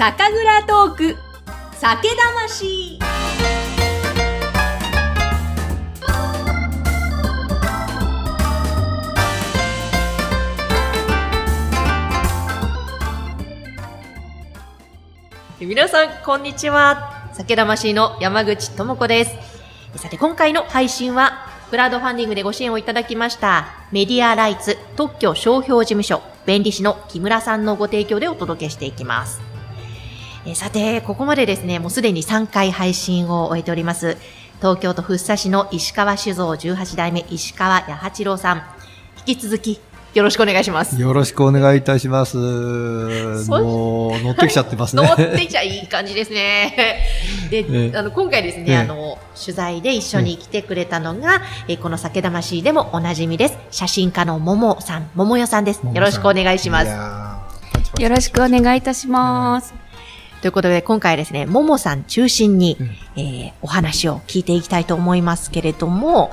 酒蔵トーク。酒魂。皆さんこんにちは。酒魂の山口智子です。さて今回の配信はクラウドファンディングでご支援をいただきましたメディアライツ特許商標事務所弁理士の木村さんのご提供でお届けしていきますえさて、ここまでですね、もうすでに3回配信を終えております。東京都福生市の石川酒造18代目石川八八郎さん。引き続きよろしくお願いします。よろしくお願いいたします。もう乗ってきちゃってますね。乗ってきちゃいい感じですね。で、ね、あの今回ですね、ね、あの取材で一緒に来てくれたのが、えこの酒魂でもおなじみです。写真家のももさん、ももよさんです。よろしくお願いします。よろしくお願いいたします。ということで、今回ですね、ももさん中心に、うん、えー、お話を聞いていきたいと思いますけれども、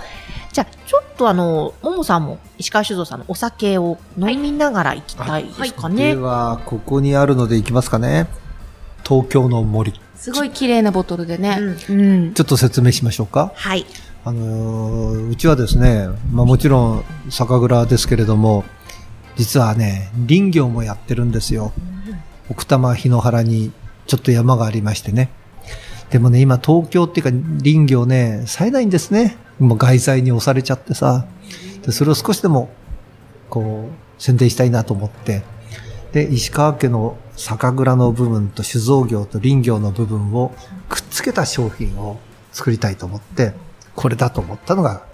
じゃあ、ちょっとあの、ももさんも石川酒造さんのお酒を飲みながら行きたいですかね？はい、では、ここにあるので行きますかね。東京の森。すごい綺麗なボトルでね。うん、ちょっと説明しましょうか。はい。あのー、うちはですね、まあもちろん酒蔵ですけれども、実はね、林業もやってるんですよ。奥多摩日野原にちょっと山がありましてね。でもね、今東京っていうか林業ね、冴えないんですね。もう外在に押されちゃってさ。で、それを少しでも、こう、宣伝したいなと思って。で、石川家の酒蔵の部分と酒造業と林業の部分をくっつけた商品を作りたいと思って、これだと思ったのが、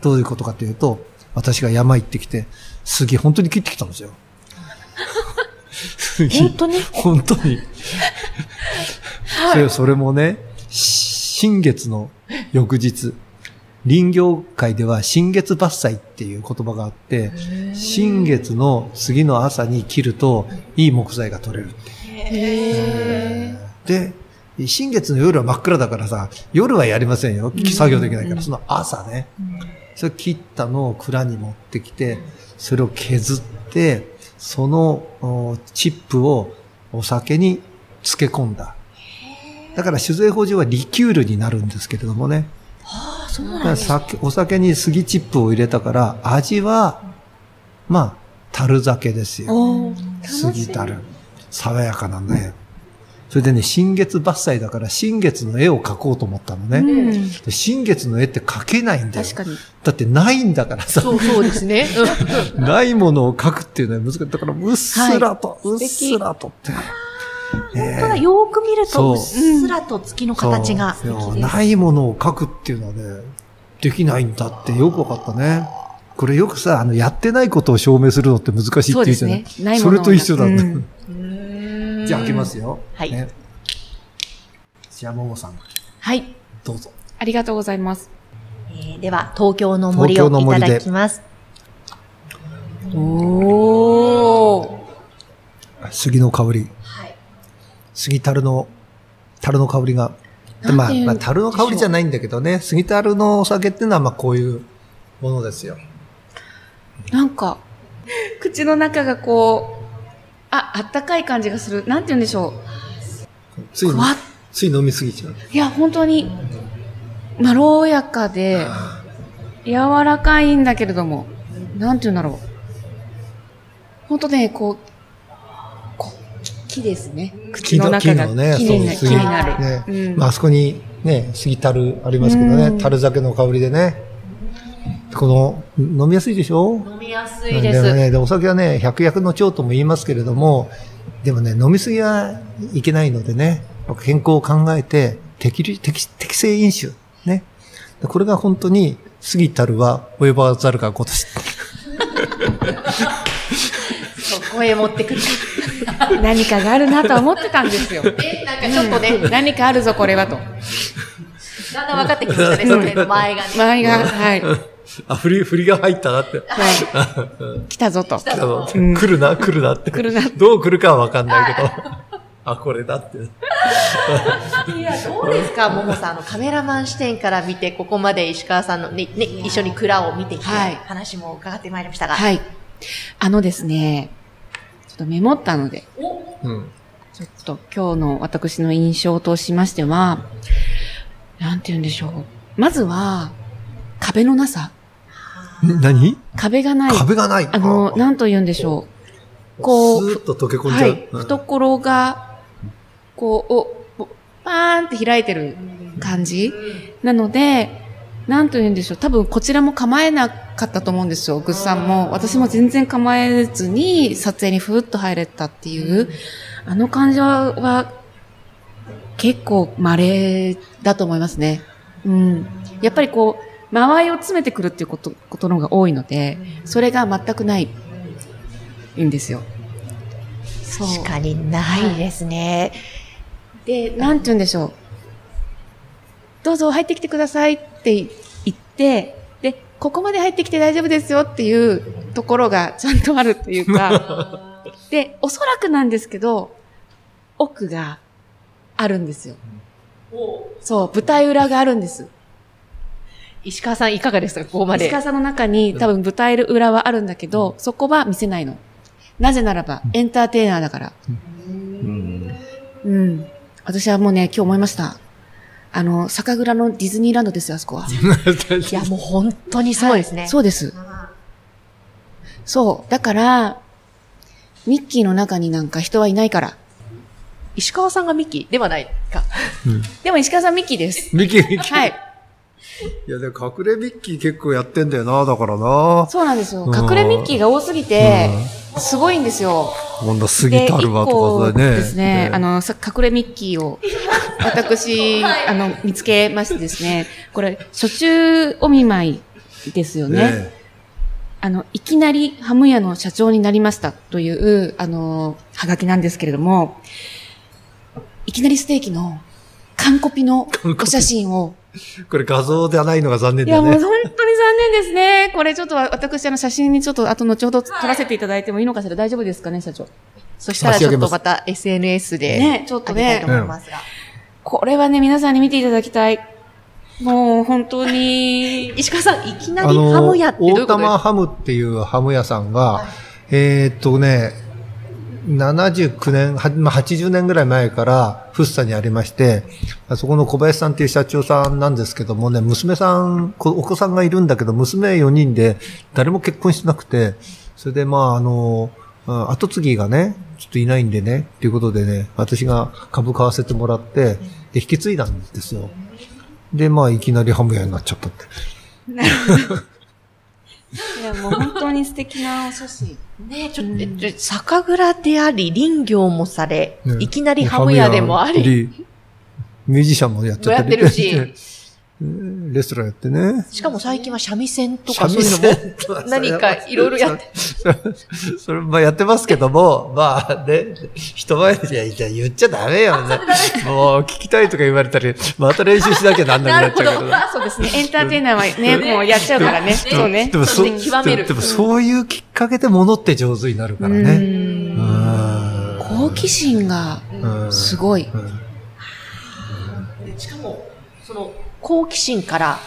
どういうことかというと、私が山行ってきて、杉本当に切ってきたんですよ。本当に？本当に。はい、それもね、新月の翌日、林業界では新月伐採っていう言葉があって、新月の次の朝に切るといい木材が取れるって。で、新月の夜は真っ暗だからさ、夜はやりませんよ。作業できないから、その朝ね。それ切ったのを蔵に持ってきて、それを削って、そのチップをお酒に漬け込んだ。だから酒税法上はリキュールになるんですけれどもね。はあ、そうなんですお酒に杉チップを入れたから、味は、まあ、樽酒ですよ。杉樽。爽やかなね。それでね、新月伐採だから新月の絵を描こうと思ったのね。うん、新月の絵って描けないんだよ。確かに。だってないんだからさ。そうそうですね。ないものを描くっていうのは難しい。だから、うっすらと、はい、うっすらとって。本よく見ると、うっすらと月の形が。ないものを描くっていうのはね、できないんだってよくわかったね。これよくさ、あの、やってないことを証明するのって難しいって言うじゃない？そ,、ね、それと一緒だ。うんじゃあ開けますよ。はい。ね、じゃあ、ももさん。はい。どうぞ。ありがとうございます。えー、では、東京の森をいただきます。おー。杉の香り。はい。杉樽の、樽の香りが。まあ、まあ、樽の香りじゃないんだけどね、杉樽のお酒っていうのは、まあ、こういうものですよ。なんか、口の中がこう、あ、あったかい感じがする。なんて言うんでしょう。つい、つい飲みすぎちゃう。いや、本当に、まろやかで、柔らかいんだけれども、なんて言うんだろう。本当ね、こう、こ木ですね。口の中が木ね、木に木になる。ね、うん、まあ、あそこにね、杉樽ありますけどね、樽酒の香りでね。この、飲みやすいでしょ？飲みやすいです。でもね、でお酒はね、百薬の長とも言いますけれども、でもね、飲みすぎはいけないのでね、健康を考えて、適適適正飲酒。ね。これが本当に、過ぎたるは及ばざるが今年。そ こへ持ってくる。何かがあるなと思ってたんですよ。え、なんかちょっとね、うん、何かあるぞ、これはと。だんだん分かってきましたね、それの前がね。前が、はい。あ、振り、振りが入ったなって。はい。来たぞと。来たぞ。来るな、来るなって。来るな。どう来るかはわかんないけど。あ、これだって。いや、どうですか、ももさん。あの、カメラマン視点から見て、ここまで石川さんのね、ね、一緒に蔵を見てきて、はい、話も伺ってまいりましたが。はい。あのですね、っとメモったので。うん。ちょっと今日の私の印象としましては、なんて言うんでしょう。まずは、壁のなさ。何？壁がない。壁がない。あの、なんと言うんでしょう。こう、スーッと溶け込んじゃう。はい。懐が、こう、お、おパーンって開いてる感じなので、なんと言うんでしょう。多分こちらも構えなかったと思うんですよ。グッさんも。私も全然構えずに撮影にふーっと入れたっていう、あの感じは、は結構稀だと思いますね。うん。やっぱりこう、間合いを詰めてくるっていうこと、ことの方が多いので、それが全くない、んですよ。確かにないですね。で、なんて言うんでしょう。どうぞ入ってきてくださいって言って、で、ここまで入ってきて大丈夫ですよっていうところがちゃんとあるっていうか、で、おそらくなんですけど、奥があるんですよ。そう、舞台裏があるんです。石川さんいかがですか？ここまで。石川さんの中に多分舞台裏はあるんだけど、そこは見せないの。なぜならば、エンターテイナーだから。うんうん。私はもうね、今日思いました。あの、酒蔵のディズニーランドですよ、あそこは。いや、もう本当にそうですね。はいそうです。そう。だから、ミッキーの中になんか人はいないから。石川さんがミキではないか。でも石川さんミッキーです。ミキ、ミキ。はい。いや、でも隠れミッキー結構やってんだよな、だからな。そうなんですよ。うん隠れミッキーが多すぎて、すごいんですよ。こんな杉たるわとかでね。ですね、あの、さ隠れミッキーを、私、あの、見つけましてですね、これ、初中お見舞いですよね。ねあの、いきなりハム屋の社長になりましたという、あの、はがきなんですけれども、いきなりステーキの完コピのお写真を、これ画像ではないのが残念いや、だよね。もう本当に残念ですね。これちょっと私、あの、写真にちょっと、後後ほど撮らせていただいてもいいのかしら？大丈夫ですかね、社長。そしたらちょっとまた SNS で。ねちょっとねと思いますが。これはね、皆さんに見ていただきたい。もう、本当に、石川さん、いきなありハの、ム屋ってどういう大ことですか？玉ハムっていうハム屋さんが、えーっとね、79年、まあ、80年ぐらい前から福生にありまして、そこの小林さんっていう社長さんなんですけどもね、娘さん、お子さんがいるんだけど、娘4人で誰も結婚してなくて、それでまああの、後継ぎがね、ちょっといないんでね、っていうことでね、私が株買わせてもらって、で、引き継いだんですよ。で、まあいきなりハム屋になっちゃったって。いや、もう本当に素敵なお写真。ねちょっと、え酒蔵であり、林業もされ、ねいきなりハム屋でもあり、ミュージシャンもやっちゃやってるし、う んレストランやってね。しかも最近は三味線とかそういうのも、何かいろいろやって、それ、それ、まあやってますけども、まあね、人前でいや言っちゃダメよね。もう聞きたいとか言われたり、また練習しなきゃなんなくなっちゃうから。そうですね。エンターテイナーはね、もうやっちゃうからね。そうねで。もそそして極めるでもそういうきっかけで物って上手になるからね。うん好奇心がうんすごい。うんしかも、その、好奇心から、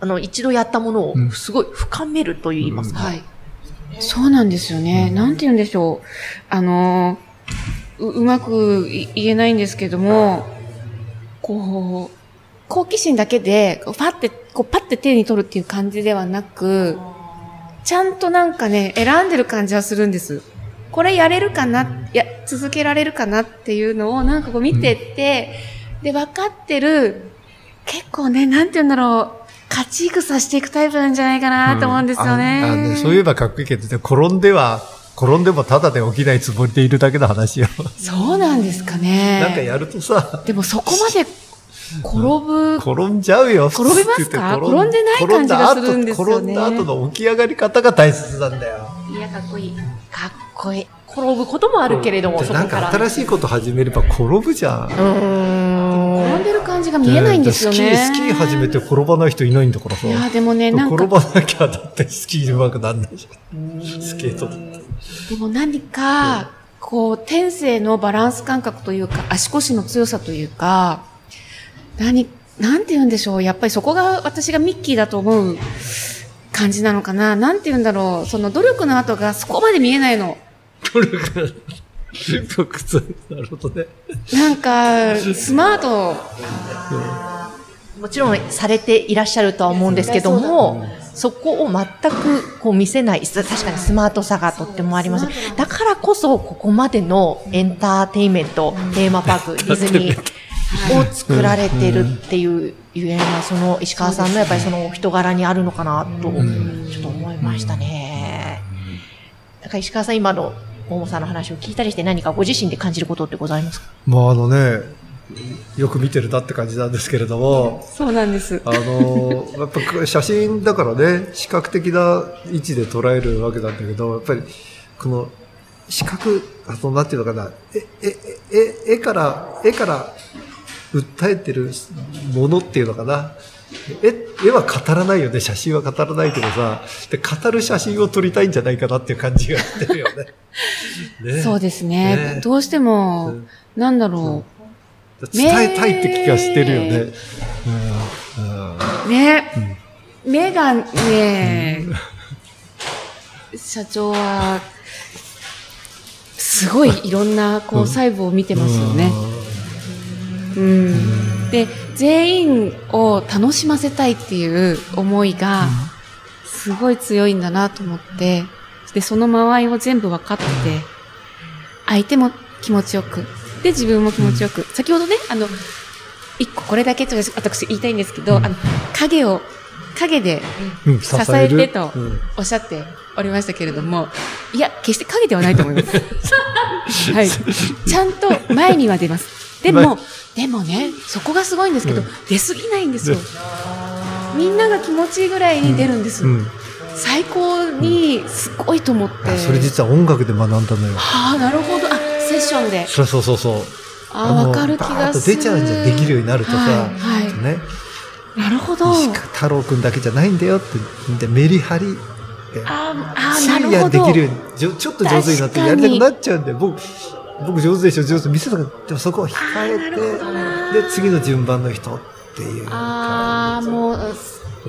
あの、一度やったものをうん、すごい深めると言いますか。はい。そうなんですよね。なんて言うんでしょう。あの、ううまくい言えないんですけども、こう、好奇心だけで、こうパッて、こうパッて手に取るっていう感じではなく、ちゃんとなんかね、選んでる感じはするんです。これやれるかないや、続けられるかなっていうのをなんかこう見てって、で、分かってる、結構ね、なんて言うんだろう、勝ち戦していくタイプなんじゃないかなと思うんですよね。ああねそういえばかっこいいけどね、転んでは、転んでもただで起きないつもりでいるだけの話よ。そうなんですかね。なんかやるとさ、でもそこまで転ぶ、転んじゃうよ。転びますか？転んでない感じがするんですよね転んだ後の起き上がり方が大切なんだよ。いや、かっこいい。かっこいい。転ぶこともあるけれども、そなんこから。か新しいこと始めれば転ぶじゃん。うーん。転んでる感じが見えないんですよね。スキー、スキー始めて転ばない人いないんだからさ。いや、でもね、なん転か、ばなきゃだってスキー上手くなんないじゃん。スケート。でも何か、こう、天性のバランス感覚というか、足腰の強さというか、何、なんて言うんでしょう。やっぱりそこが私がミッキーだと思う感じなのかな。なんて言うんだろう。その努力の後がそこまで見えないの。なるほどね。なんか、スマート、もちろんされていらっしゃるとは思うんですけども、そこを全くこう見せない、す確かにスマートさがとってもあります。だからこそ、ここまでのエンターテインメント、テーマパーク、ディズニーを作られてるっていうゆえんは、その石川さんのやっぱりそのお人柄にあるのかなと、ちょっと思いましたね。なんか石川さん、今の桃さんの話を聞いたりして何かご自身で感じることってございますか？まああのね、よく見てるなって感じなんですけれども、そうなんです。あの、やっぱこれ写真だからね、視覚的な位置で捉えるわけなんだけど、やっぱり、この、視覚、あの、なんていうのかな、え、え、え、絵から、絵から訴えてるものっていうのかな。絵、絵は語らないよね？写真は語らないけどさ、で、語る写真を撮りたいんじゃないかなっていう感じがしてるよね。ねそうですね。ねどうしても、なんだろ伝えたいって気がしてるよね。うんうんう。ね、目がね、社長は、すごいいろんなこう細部を見てますよね。うん。で、全員を楽しませたいっていう思いが、すごい強いんだなと思って、で、その間合いを全部分かってて、相手も気持ちよく、で、自分も気持ちよく。先ほどね、あの、一個これだけちょっと私言いたいんですけど、あの、影を、影でうん支えてとうんおっしゃっておりましたけれども、いや、決して影ではないと思います。はい。ちゃんと前には出ます。でも、でもね、そこがすごいんですけど、うん出すぎないんですよ。みんなが気持ちいいぐらいに出るんです。うん最高にすごいと思って。あそれ実は音楽で学んだのよ。はあ、なるほど。あ、セッションで。そうそうそうそう。あー、のわかる気がする。と出ちゃうんじゃできるようになるとさ、はいはいね、なるほど。太郎くんだけじゃないんだよって、でメリハリで、あーあなるほど。やできるようにちょ、ちょっと上手になってやりたくなっちゃうんだよ。僕、僕上手でしょ、上手見せたくでもそこを控えて、で、次の順番の人っていう。ああ、もう、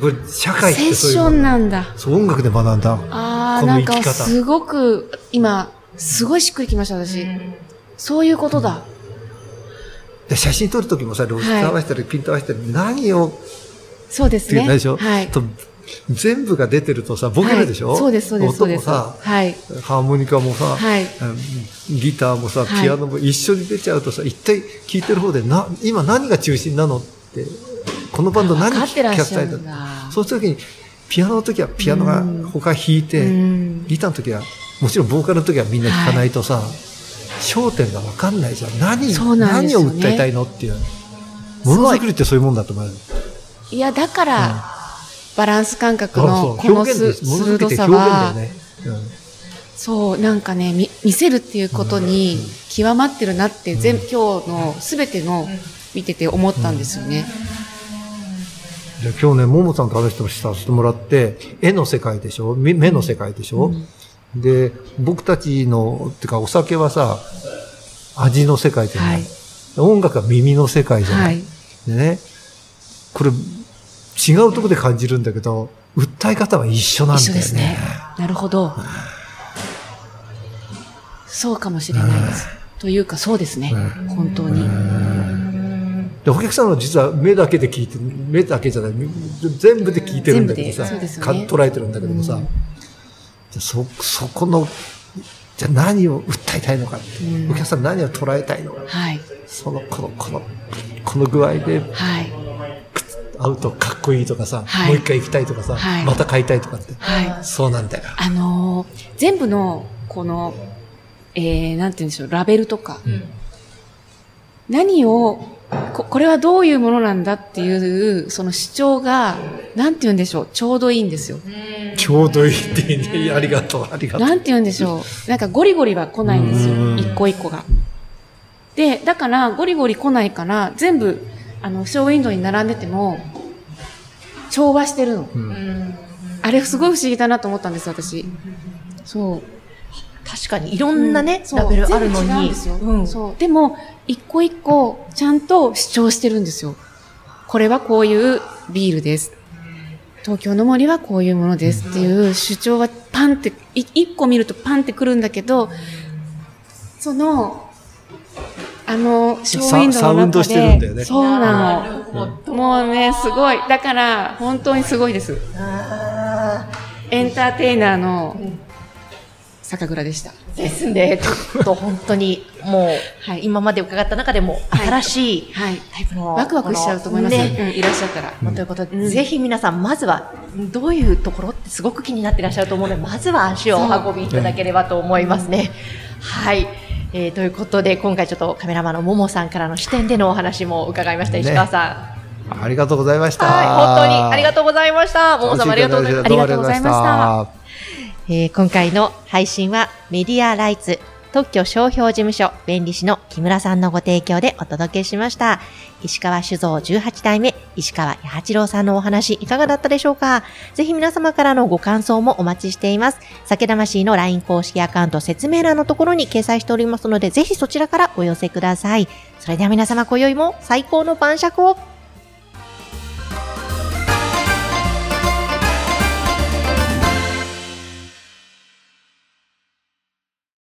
これ、社会っセッショてそういうもんンなんだ。そう、音楽で学んだ。ああ、こなんかすごく、今、すごいしっくりきました、私。そういうことだ。で写真撮るときもさ、露出合わせたり、ピント合わせたり、何をっていうそうですね。のでしょ、はい。と全部が出てるとさ、ボケるでしょ、はいそうです、そうです。音もさ、はい。ハーモニカもさ、はいうんギターもさ、はいピアノも一緒に出ちゃうとさ、一体聴いてる方でな、今何が中心なのって、このバンド何聴かせたいんだんだ。そうした時に、ピアノの時はピアノが他弾いて、うんギターの時は、もちろんボーカルの時はみんな弾かないとさ、焦点がわかんないじゃん。何、ね何を訴えたいのっていう。ものづくりってそういうもんだと思う。いや、だから、バランス感覚のこの鋭さは。そう、なんかね、み見せるっていうことに極まってるなって、全今日のすべての見てて思ったんですよね。じゃあ今日ね、ももさんと話してさせてもらって、絵の世界でしょ？目目の世界でしょ、で、僕たちの、ってかお酒はさ、味の世界じゃない？はい。音楽は耳の世界じゃな。はいい。でね、これ、違うところで感じるんだけど、訴え方は一緒なんだよね。ですね。なるほど。そうかもしれないです。というか、そうですね。本当に。で、お客さんは実は目だけで聞いて、目だけじゃない、全部で聞いてるんだけどさ、ね捉えてるんだけどもさ、じゃあそ、そこの、じゃあ何を訴えたいのかって、うんお客さん何を捉えたいのか、はい。その、この、この、この具合ではい。会うとかっこいいとかさ、はいもう一回行きたいとかさ、はいまた買いたいとかって、はい。そうなんだよ。あのー全部の、この、えー、なんて言うんでしょう、ラベルとか、何をこ、これはどういうものなんだっていう、その主張が、なんて言うんでしょう、ちょうどいいんですよ。ちょうどいいっていいね。ありがとう、ありがとう。なんて言うんでしょう。なんかゴリゴリは来ないんですよう。ん一個一個が。で、だからゴリゴリ来ないから、全部、あの、ショーウィンドウに並んでても、調和してるの。うんあれすごい不思議だなと思ったんです、私。そう。確かにいろんなね、そうラベルあるのにうんそう。でも、一個一個、ちゃんと主張してるんですよ。これはこういうビールです。東京の森はこういうものですっていう主張はパンって、い一個見るとパンってくるんだけど、その、あの、ショーウィンドウサウンドしてるんだよねで、そうなの。もうね、すごい。だから、本当にすごいです。あエンターテイナーの酒蔵でした。ーですね。ちょっと本当にもう、はい今まで伺った中でもはい新しいはい。タイプの、ワクワクしちゃうと思います。ねうん、いらっしゃったら。まあということで、うんぜひ皆さん、まずは、どういうところってすごく気になってらっしゃると思うので、まずは足をお運びいただければと思いますね。はい。えーということで、今回ちょっとカメラマンのももさんからの視点でのお話も伺いました、ね石川さん。ありがとうございました。はい、本当にありがとうございました。ももさんもありがとうございました。ありがとうございましたえー今回の配信はメディアライツ特許商標事務所弁理士の木村さんのご提供でお届けしました。石川酒造18代目石川八八郎さんのお話いかがだったでしょうかぜひ皆様からのご感想もお待ちしています。酒魂の LINE 公式アカウント説明欄のところに掲載しておりますのでぜひそちらからお寄せください。それでは皆様今宵も最高の晩酌を